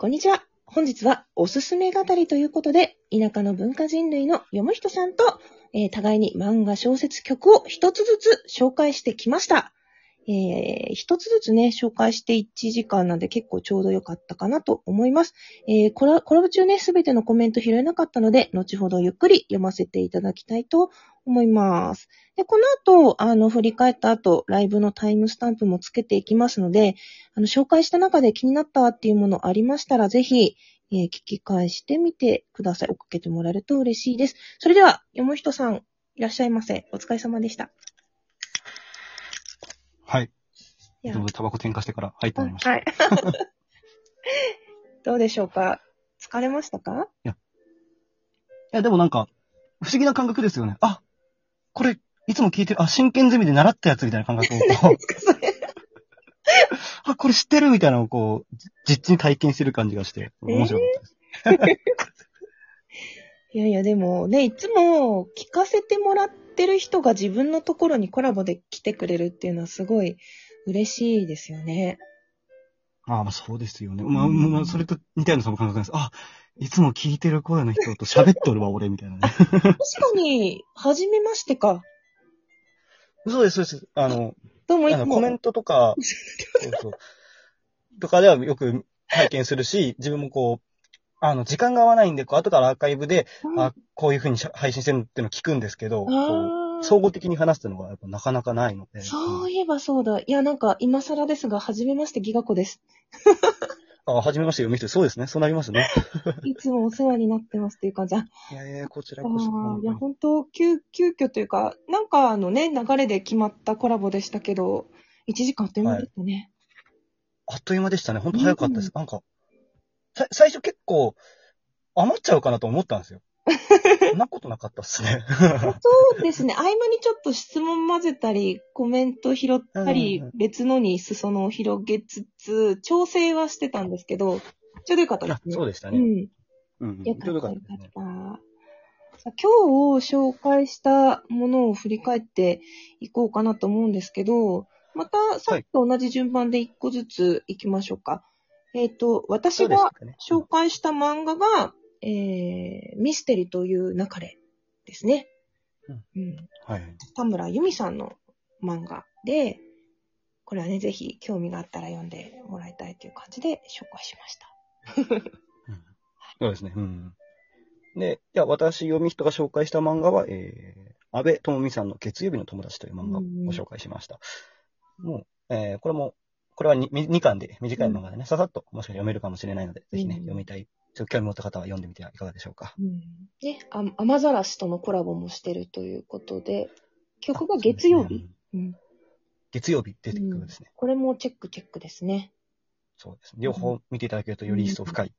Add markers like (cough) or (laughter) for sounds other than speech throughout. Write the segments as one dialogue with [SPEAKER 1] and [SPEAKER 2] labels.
[SPEAKER 1] こんにちは。本日はおすすめ語りということで、田舎の文化人類の読む人さんと、えー互いに漫画、小説、曲を一つずつ紹介してきました。えー一つずつね、紹介して1時間なんで結構ちょうど良かったかなと思います。えーコラボ中ね、すべてのコメント拾えなかったので、後ほどゆっくり読ませていただきたいと思います。で、この後、あの、振り返った後、ライブのタイムスタンプもつけていきますので、あの、紹介した中で気になったっていうものありましたら、ぜひ、えー聞き返してみてください。追っかけてもらえると嬉しいです。それでは、よもひとさん、いらっしゃいませ。お疲れ様でした。
[SPEAKER 2] はい。
[SPEAKER 1] い
[SPEAKER 2] タバコ点火してから入ってもらいました。
[SPEAKER 1] はい。(laughs) どうでしょうか？疲れましたか？
[SPEAKER 2] いや、でもなんか、不思議な感覚ですよね。あ、これ、いつも聞いてる、あ、真剣ゼミで習ったやつみたいな感覚をこう、(laughs) (laughs) あ、これ知ってるみたいなのをこう、じ実地に体験してる感じがして、面白かったです。(laughs)
[SPEAKER 1] いやいや、でもね、いつも聞かせてもらってる人が自分のところにコラボで来てくれるっていうのはすごい嬉しいですよね。
[SPEAKER 2] ああ、まあそうですよね。まあ、まあ、それと似たようなその感覚です。あ、いつも聞いてる声の人と喋っとるわ、俺、みたいなね。
[SPEAKER 1] 確かに、はじめましてか。
[SPEAKER 2] そうです、そうです。あの、
[SPEAKER 1] どうもいつも。
[SPEAKER 2] あのコメントとか、そうそう。とかではよく体験するし、自分もこう、あの、時間が合わないんで、こう、後からアーカイブで、
[SPEAKER 1] うん
[SPEAKER 2] あ、こういう風にしゃ配信してるっていうのを聞くんですけど、こ
[SPEAKER 1] あー
[SPEAKER 2] う総合的に話すっていうのがやっぱなかなかないので。
[SPEAKER 1] そういえばそうだ。いや、なんか、今更ですが、はじめまして、ギガ子です。
[SPEAKER 2] あ、はじめまして読み人。そうですね。そうなりますね。(laughs)
[SPEAKER 1] いつもお世話になってますっていう感じ。あ、
[SPEAKER 2] いやいや、こちら
[SPEAKER 1] あ
[SPEAKER 2] こそ。
[SPEAKER 1] ーいや、本当急、急遽というか、なんかあのね、流れで決まったコラボでしたけど、1時間あっという間でしたね。
[SPEAKER 2] あっという間でしたね。本当早かったです。なんか、さ最初結構、余っちゃうかなと思ったんですよ。そんなことなかったっすね。(laughs)
[SPEAKER 1] そうですね。合間にちょっと質問混ぜたり、コメント拾ったり別のに裾野を広げつつ、調整はしてたんですけど、ちょうどよかったで
[SPEAKER 2] あ
[SPEAKER 1] すね。
[SPEAKER 2] そうでしたね。
[SPEAKER 1] うん。
[SPEAKER 2] うん。
[SPEAKER 1] よかった、よかっ
[SPEAKER 2] ちょうどですね。
[SPEAKER 1] た。今日紹介したものを振り返っていこうかなと思うんですけど、またさっきと同じ順番で一個ずついきましょうか。えっ、と、私が。紹介した漫画が、えー、ミステリという流れですね。
[SPEAKER 2] うん
[SPEAKER 1] うん、
[SPEAKER 2] はい。
[SPEAKER 1] 田村由美さんの漫画で、これはね、ぜひ興味があったら読んでもらいたいという感じで紹介しました。
[SPEAKER 2] そうですね。うん。で、じゃあ私、読み人が紹介した漫画は、えー、安倍智美さんの月曜日の友達という漫画をご紹介しました。もう、えー、これも、これは 2, 2巻で短い漫画でね、ささっともしかし読めるかもしれないので、ぜひね、
[SPEAKER 1] うん
[SPEAKER 2] 読みたい、ちょっと興味持った方は読んでみてはいかがでしょうか。
[SPEAKER 1] うん、ね、あ雨ざらしとのコラボもしてるということで、曲が月曜日、
[SPEAKER 2] 月曜日出てくるですね。
[SPEAKER 1] これもチェックチェックですね。
[SPEAKER 2] そうですね。両方見ていただけるとより一層深い。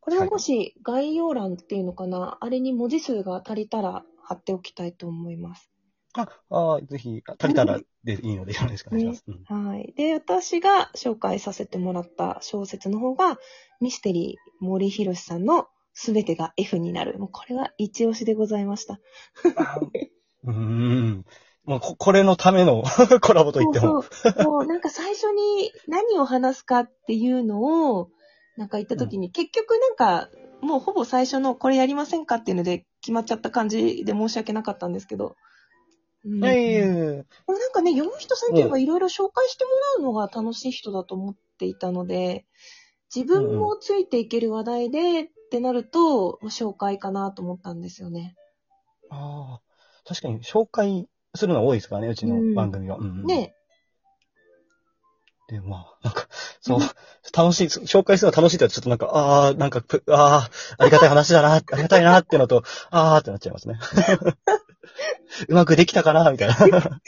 [SPEAKER 1] これはもし概要欄っていうのかな、あれに文字数が足りたら貼っておきたいと思います。
[SPEAKER 2] あ、あーぜひ、足りたらでいいのでよろしくお願いします。うん
[SPEAKER 1] はい。で、私が紹介させてもらった小説の方が、ミステリー森博さんのすべてが F になる。もうこれは一押しでございました。(laughs)
[SPEAKER 2] うーん。もうこ、これのための (laughs) コラボと言っても。
[SPEAKER 1] そうそう。もうなんか最初に何を話すかっていうのを、なんか言った時に、結局なんか、もうほぼ最初のこれやりませんかっていうので決まっちゃった感じで申し訳なかったんですけど。うん
[SPEAKER 2] いやいやいや
[SPEAKER 1] でもなんかね、読む人さんっていうのはいろいろ紹介してもらうのが楽しい人だと思っていたので、自分もついていける話題でってなると、紹介かなと思ったんですよね。
[SPEAKER 2] ああ、確かに紹介するのは多いですからね、うちの番組は。うんうん
[SPEAKER 1] ね
[SPEAKER 2] で、まあ、なんか、そう、楽しい、紹介するのは楽しいってちょっとなんか、ああ、なんか、ぷああ、ありがたい話だな、ありがたいなってのと、ああってなっちゃいますね。(laughs) うまくできたかなみたいな。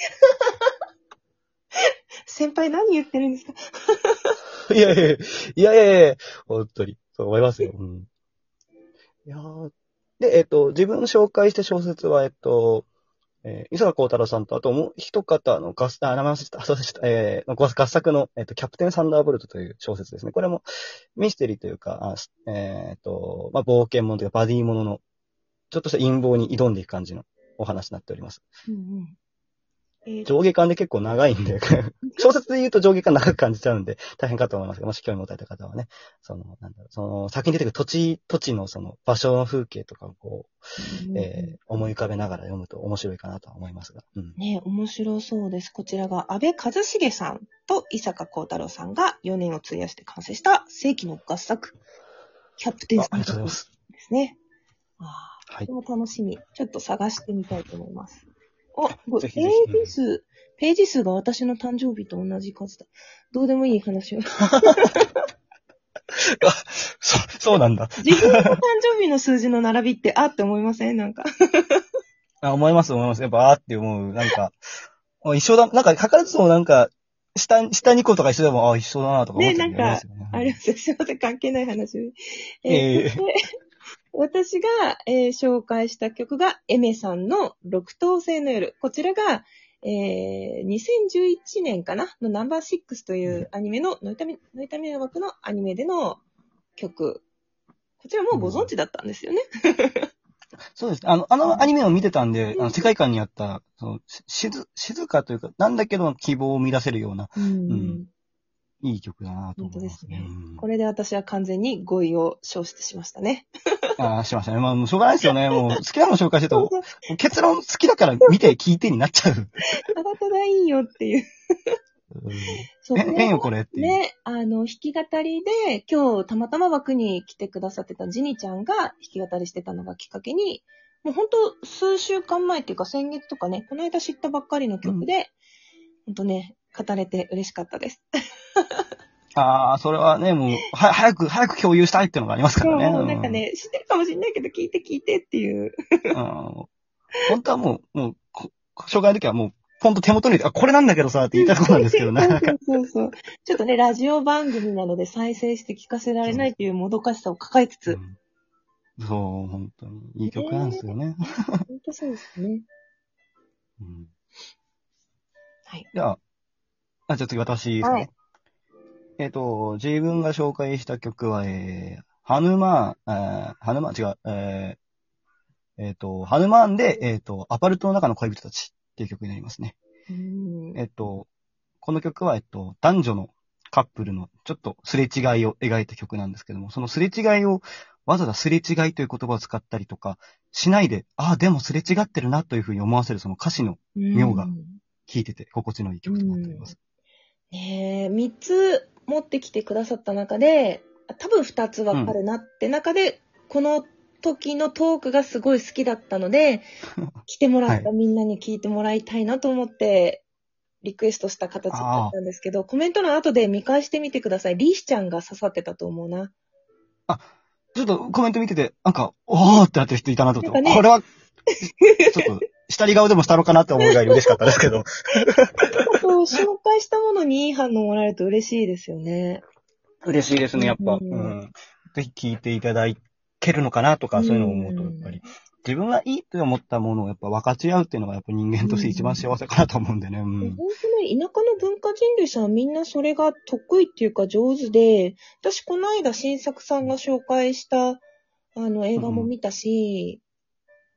[SPEAKER 1] 先輩何言ってるんですか？(laughs)
[SPEAKER 2] いやいやいや、いやいやいや、本当に、そう思いますよ。うん。いやーで、えっ、と、自分紹介した小説は、えっと、えー、磯田幸太郎さんと、あともう一方の合、あ、名前忘れた、そうでした、えー、の合合作の、えっ、と、キャプテンサンダーボルトという小説ですね。これもミステリーというか、えっ、と、まあ、冒険者というか、バディものの、ちょっとした陰謀に挑んでいく感じのお話になっております。
[SPEAKER 1] うんうん。えー
[SPEAKER 2] 上下巻で結構長いんで、小説で言うと上下巻長く感じちゃうんで、大変かと思いますが、もし興味持たれた方はね、その、なんだろう、その、先に出てくる土地、土地のその場所の風景とかをこう、えー思い浮かべながら読むと面白いかなとは思いますが。うん。
[SPEAKER 1] ね面白そうです。こちらが安倍一重さんと伊坂幸太郎さんが4年を費やして完成した世紀の合作、キャプテン
[SPEAKER 2] あありがとうございます。
[SPEAKER 1] ですね。ああ、
[SPEAKER 2] はい
[SPEAKER 1] とて。も楽しみ。ちょっと探してみたいと思います。あ。(laughs) ページ数、ページ数が私の誕生日と同じ数だ。どうでもいい話を。(laughs) (laughs)
[SPEAKER 2] そ、そうなんだ。
[SPEAKER 1] 自分の誕生日の数字の並びって、あって思いません？なんか。
[SPEAKER 2] あ思います、思います。やっぱ、あーって思う。なんか、あ一緒だ、なんか、図らずともなんか、下、下2個とか一緒でも、あ、一緒だなとか思っちゃう
[SPEAKER 1] ねなんか。あります。すいません、関係ない話。えー
[SPEAKER 2] ええ
[SPEAKER 1] そして私が、えー紹介した曲が、エメさんの六等星の夜。こちらが、えー2011年かな？のナンバーシックスというアニメの、ノイタミ、ノイタミナ枠のアニメでの曲。こちらもうご存知だったんですよね？(laughs)
[SPEAKER 2] そうです。あの、あのアニメを見てたんで、あの、世界観にあった、その、し静、静かというか、なんだけど希望を生み出せるような、
[SPEAKER 1] うん
[SPEAKER 2] いい曲だなと思いますね。
[SPEAKER 1] 本当です
[SPEAKER 2] うん
[SPEAKER 1] これで私は完全に語彙を消失しましたね。
[SPEAKER 2] ああ、しましたね。まあ、もうしょうがないですよね。(laughs) もう、好きなの紹介してると、結論好きだから見て聞いてになっちゃう。
[SPEAKER 1] ただただいいよっていう。
[SPEAKER 2] うん
[SPEAKER 1] そう
[SPEAKER 2] 変変よ、これっていう。
[SPEAKER 1] ね、あの、弾き語りで、今日たまたま枠に来てくださってたジニちゃんが弾き語りしてたのがきっかけに、もう本当数週間前っていうか先月とかね、この間知ったばっかりの曲で、本当ね、語れて嬉しかったです。
[SPEAKER 2] ああ、それはね、もう、は、早く、早く共有したいっていうのがありますからね。
[SPEAKER 1] もうなんかね、知ってるかもしれないけど聞いて聞いてっていう。
[SPEAKER 2] うん。うん本当はもう、もう、こ紹介の時はもう、ほんと手元に、あ、これなんだけどさ、って言いたいところなんですけど、なかなか。
[SPEAKER 1] そうそうそう。ちょっとね、ラジオ番組なので再生して聞かせられないっていうもどかしさを抱えつつ、
[SPEAKER 2] うんそう、本当に。いい曲なんですよね。
[SPEAKER 1] 本当そうですね。(laughs)
[SPEAKER 2] うん
[SPEAKER 1] はい。
[SPEAKER 2] じゃあ、あ、じゃあ次私ですね。
[SPEAKER 1] はい
[SPEAKER 2] えっ、と、自分が紹介した曲は、えー、ハヌマーン、えー、ハヌマーン、違う、えー、えっ、と、ハヌマーンで、えっ、と、アパルトの中の恋人たちっていう曲になりますね。
[SPEAKER 1] うん
[SPEAKER 2] えっ、と、この曲は、えっ、と、男女のカップルのちょっとすれ違いを描いた曲なんですけども、そのすれ違いをわざわざすれ違いという言葉を使ったりとか、しないで、ああ、でもすれ違ってるなというふうに思わせるその歌詞の妙が
[SPEAKER 1] うん
[SPEAKER 2] 聴いてて心地のいい曲となっております。
[SPEAKER 1] ねえ、三つ持ってきてくださった中で、多分二つわかるなって中で、この時のトークがすごい好きだったので、(laughs) 来てもらったみんなに聞いてもらいたいなと思って、リクエストした形だったんですけど、コメントの後で見返してみてください。リーシちゃんが刺さってたと思うな。
[SPEAKER 2] ちょっとコメント見てて、なんか、おーってなってる人いたなと思って、
[SPEAKER 1] ね
[SPEAKER 2] これは、(laughs) ちょっと、下り顔でもしたのかなって思うぐらい嬉しかったですけど。
[SPEAKER 1] そう紹介したものにいい反応もらえると嬉しいですよね。
[SPEAKER 2] 嬉しいですね、やっぱ。
[SPEAKER 1] う
[SPEAKER 2] うんん。ぜひ聴いていただけるのかなとか、そういうのを思うと、やっぱり、自分がいいと思ったものをやっぱ分かち合うっていうのが、やっぱ人間として一番幸せかなと思うんでね。うん。
[SPEAKER 1] 本当ね、田舎の文化人類さんはみんなそれが得意っていうか上手で、私この間新作さんが紹介したあの映画も見たし、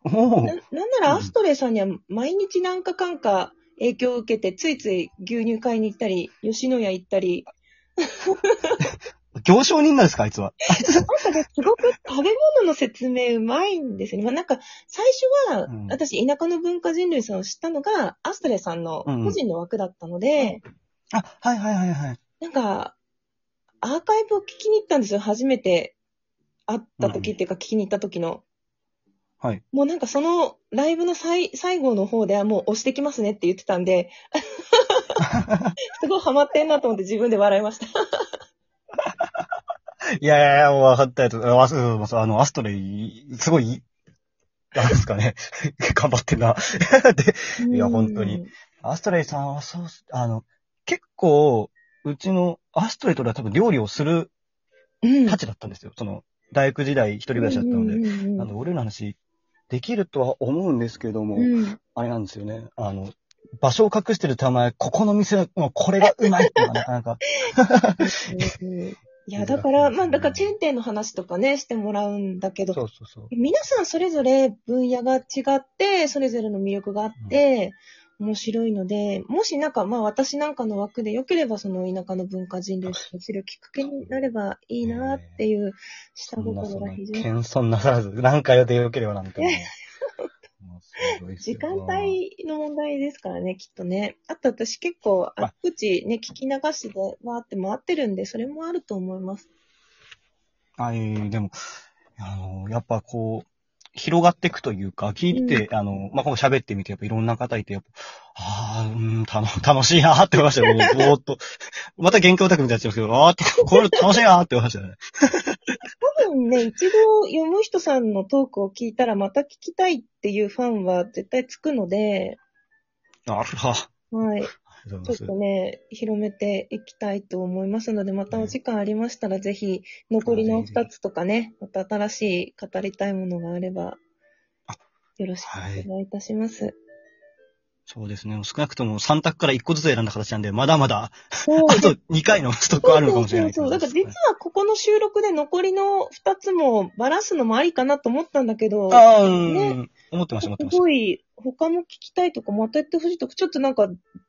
[SPEAKER 2] お
[SPEAKER 1] な
[SPEAKER 2] ー
[SPEAKER 1] なんならアストレイさんには毎日なんかかんか影響を受けてついつい牛乳買いに行ったり、吉野家行ったり、(laughs)
[SPEAKER 2] 行商人なんですか、あいつは。
[SPEAKER 1] なんかね、すごく食べ物の説明うまいんですよね。まあなんか、最初は
[SPEAKER 2] うん、
[SPEAKER 1] 私、田舎の文化人類さんを知ったのが、アストレイさんの個人の枠だったので、
[SPEAKER 2] あ、はいはいはいはい。
[SPEAKER 1] なんか、アーカイブを聞きに行ったんですよ。初めて会った時っていうか、聞きに行った時の。
[SPEAKER 2] はい。
[SPEAKER 1] もうなんかそのライブの最最後の方ではもう押してきますねって言ってたんで、(laughs) すごいハマってんなと思って自分で笑いました。
[SPEAKER 2] いやいやいや、もう分かったやつ。あの、アストレイ、すごい、なんですかね。(laughs) 頑張ってんな。(laughs) で、いや本当に。アストレイさんはそうあの、結構、うちのアストレイとでは多分料理をする
[SPEAKER 1] うん。
[SPEAKER 2] 価値だったんですよ。その、大学時代一人暮らしだったので。
[SPEAKER 1] うんうんうん
[SPEAKER 2] あの、俺の話、できるとは思うんですけども、
[SPEAKER 1] うん
[SPEAKER 2] あれなんですよね。あの、場所を隠してる手前、ここの店のこれがうまいってのがなかなか。
[SPEAKER 1] う (laughs) んいや、だから、まあ、だからチェーン店の話とかね、してもらうんだけど、
[SPEAKER 2] そうそうそう。
[SPEAKER 1] 皆さんそれぞれ分野が違って、それぞれの魅力があって、面白いので、もしなんか、まあ私なんかの枠で良ければ、その田舎の文化人類を知るきっかけになればいいなっていう下心が非、常に。
[SPEAKER 2] 謙遜なさらず、何回でよければなんて
[SPEAKER 1] 時間帯の問題ですからね、きっとね。あと私結構、あっちね、聞き流して回って回ってるんで、それもあると思います。
[SPEAKER 2] あ、ええでも、あの、やっぱこう、広がっていくというか、聞いて、あの、まあ、こう喋ってみて、やっぱいろんな方いて、やっぱ、ああ、うん、楽、(laughs) 楽しいなーって思いましたよ、もう、ぼーっと。また原価オタクみたいになっちゃいますけど、ああって、(laughs) これ楽しいなーって思いましたね。
[SPEAKER 1] 多分ね、一度読む人さんのトークを聞いたらまた聞きたいっていうファンは絶対つくので、
[SPEAKER 2] あら、あ
[SPEAKER 1] はい。ちょっと。ね、広めていきたいと思いますので、またお時間ありましたら、ぜひ、残りの2つとかね、また新しい語りたいものがあれば
[SPEAKER 2] あ、
[SPEAKER 1] よろしくお願いいたします。
[SPEAKER 2] そうですね。少なくとも3択から1個ずつ選んだ形なんで、まだまだ、あと2回のストックあるのかもしれない
[SPEAKER 1] そうそうそう。だから実はここの収録で残りの2つもばらすのもありかなと思ったんだけど、
[SPEAKER 2] ああ、うん、
[SPEAKER 1] ね
[SPEAKER 2] 思ってました、思ってまし
[SPEAKER 1] すごい、他も聞きたいとか、またやってほしいとか、ちょっとなんか、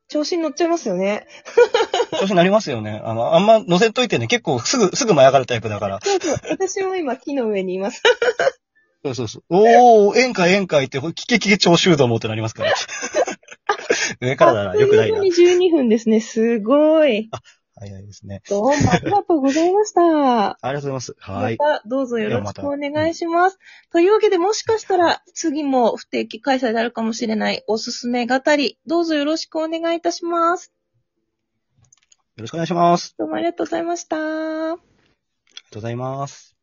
[SPEAKER 1] 調子に乗っちゃいますよね。
[SPEAKER 2] た。(laughs) 調子になりますよね。あの、あんま乗せといてね、結構すぐ、すぐ舞い上がるタイプだから。
[SPEAKER 1] そうそう。私も今木の上にいます。
[SPEAKER 2] そうそうそう。おー、宴会宴会って、キケキケ超修道もってなりますから。(laughs) 上からなら良くないな
[SPEAKER 1] あっと。いう間に12分ですね。すごい。
[SPEAKER 2] 早いですね。
[SPEAKER 1] どうもありがとうございました。(laughs)
[SPEAKER 2] ありがとうございます。はい。
[SPEAKER 1] またどうぞよろしくお願いします。というわけで、もしかしたら次も不定期開催であるかもしれないおすすめ語り、どうぞよろしくお願いいたします。
[SPEAKER 2] よろしくお願いします。
[SPEAKER 1] どうもありがとうございました。
[SPEAKER 2] ありがとうございます。